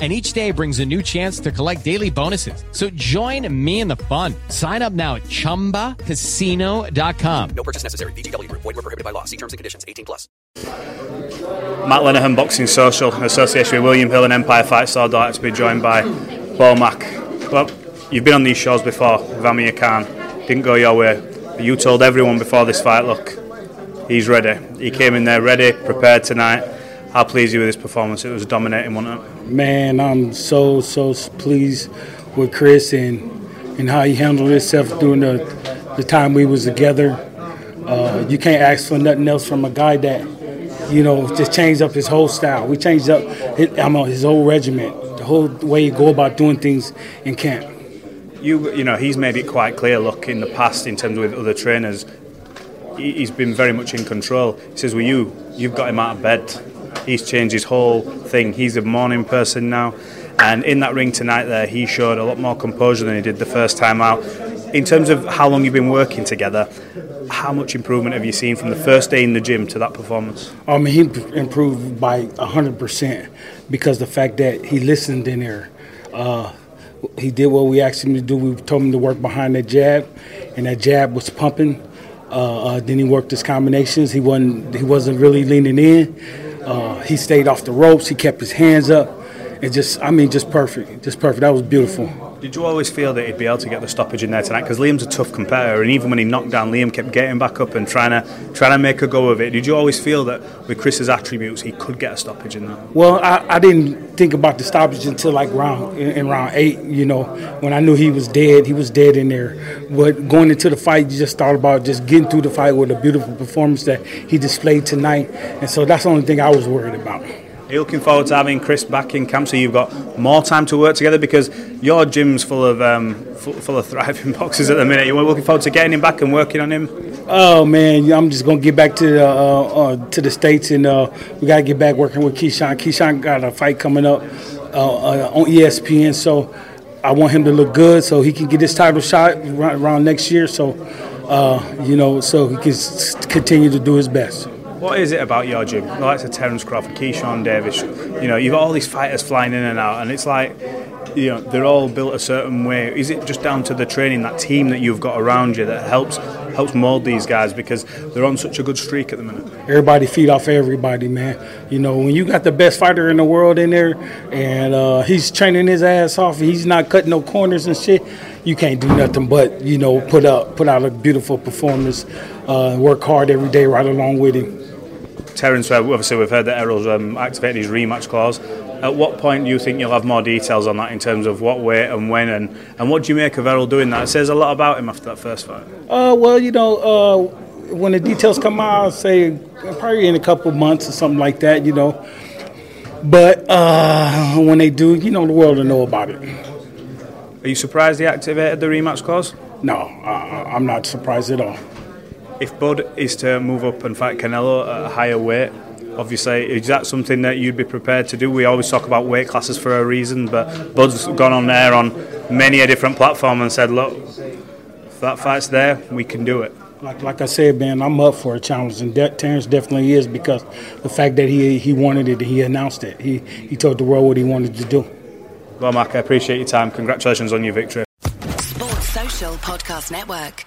and each day brings a new chance to collect daily bonuses. So join me in the fun. Sign up now at ChumbaCasino.com. No purchase necessary. VGW. Void were prohibited by law. See terms and conditions. 18 plus. Matt Lenihan, Boxing Social, association with William Hill and Empire Fight Store. Delighted to be joined by Bo Mac. Well, you've been on these shows before with Amir Khan. Didn't go your way. But you told everyone before this fight, look, he's ready. He came in there ready, prepared tonight. How pleased are you with his performance? It was a dominating, wasn't it? Man, I'm so so pleased with Chris and and how he handled himself during the the time we was together. Uh, you can't ask for nothing else from a guy that you know just changed up his whole style. We changed up his, I mean, his whole regiment, the whole way you go about doing things in camp. You you know he's made it quite clear. Look, in the past, in terms with other trainers, he, he's been very much in control. He says, "Well, you you've got him out of bed." He's changed his whole thing. He's a morning person now. And in that ring tonight, there, he showed a lot more composure than he did the first time out. In terms of how long you've been working together, how much improvement have you seen from the first day in the gym to that performance? I mean, he improved by 100% because the fact that he listened in there. Uh, he did what we asked him to do. We told him to work behind that jab, and that jab was pumping. Uh, uh, then he worked his combinations. He wasn't he wasn't really leaning in. Uh, he stayed off the ropes. He kept his hands up. It just, I mean, just perfect. Just perfect. That was beautiful. Did you always feel that he'd be able to get the stoppage in there tonight? Because Liam's a tough competitor, and even when he knocked down Liam, kept getting back up and trying to trying to make a go of it. Did you always feel that with Chris's attributes, he could get a stoppage in there? Well, I, I didn't think about the stoppage until like round in, in, round eight. You know, when I knew he was dead, he was dead in there. But going into the fight, you just thought about just getting through the fight with a beautiful performance that he displayed tonight, and so that's the only thing I was worried about. Are you looking forward to having Chris back in camp so you've got more time to work together? Because your gym's full of um, full, of thriving boxes at the minute. You're looking forward to getting him back and working on him. Oh man, I'm just gonna get back to the uh, uh, to the states and uh, we gotta get back working with Keyshawn. Keyshawn got a fight coming up uh, uh, on ESPN, so I want him to look good so he can get his title shot around next year. So uh, you know, so he can continue to do his best. What is it about your gym? The likes of Terence Crawford, Keyshawn Davis, you know, you've got all these fighters flying in and out, and it's like, you know, they're all built a certain way. Is it just down to the training, that team that you've got around you that helps helps mold these guys because they're on such a good streak at the minute? Everybody feed off everybody, man. You know, when you got the best fighter in the world in there, and uh, he's training his ass off, he's not cutting no corners and shit. You can't do nothing but you know put up put out a beautiful performance, uh, work hard every day right along with him. Terence, obviously we've heard that Errol's um, activated his rematch clause. At what point do you think you'll have more details on that in terms of what weight and when, and, and what do you make of Errol doing that? It says a lot about him after that first fight. Uh, well, you know, uh, when the details come out, I'll say probably in a couple months or something like that, you know. But uh, when they do, you know, the world will know about it. Are you surprised he activated the rematch clause? No, I'm not surprised at all if Bud is to move up and fight Canelo at a higher weight, obviously, is that something that you'd be prepared to do? We always talk about weight classes for a reason, but Bud's gone on there on many a different platform and said, look, if that fight's there, we can do it. Like, like I said, man, I'm up for a challenge, and De- Terence definitely is because the fact that he he wanted it, he announced it. He he told the world what he wanted to do. Well, Mark, I appreciate your time. Congratulations on your victory. Sports Social Podcast Network.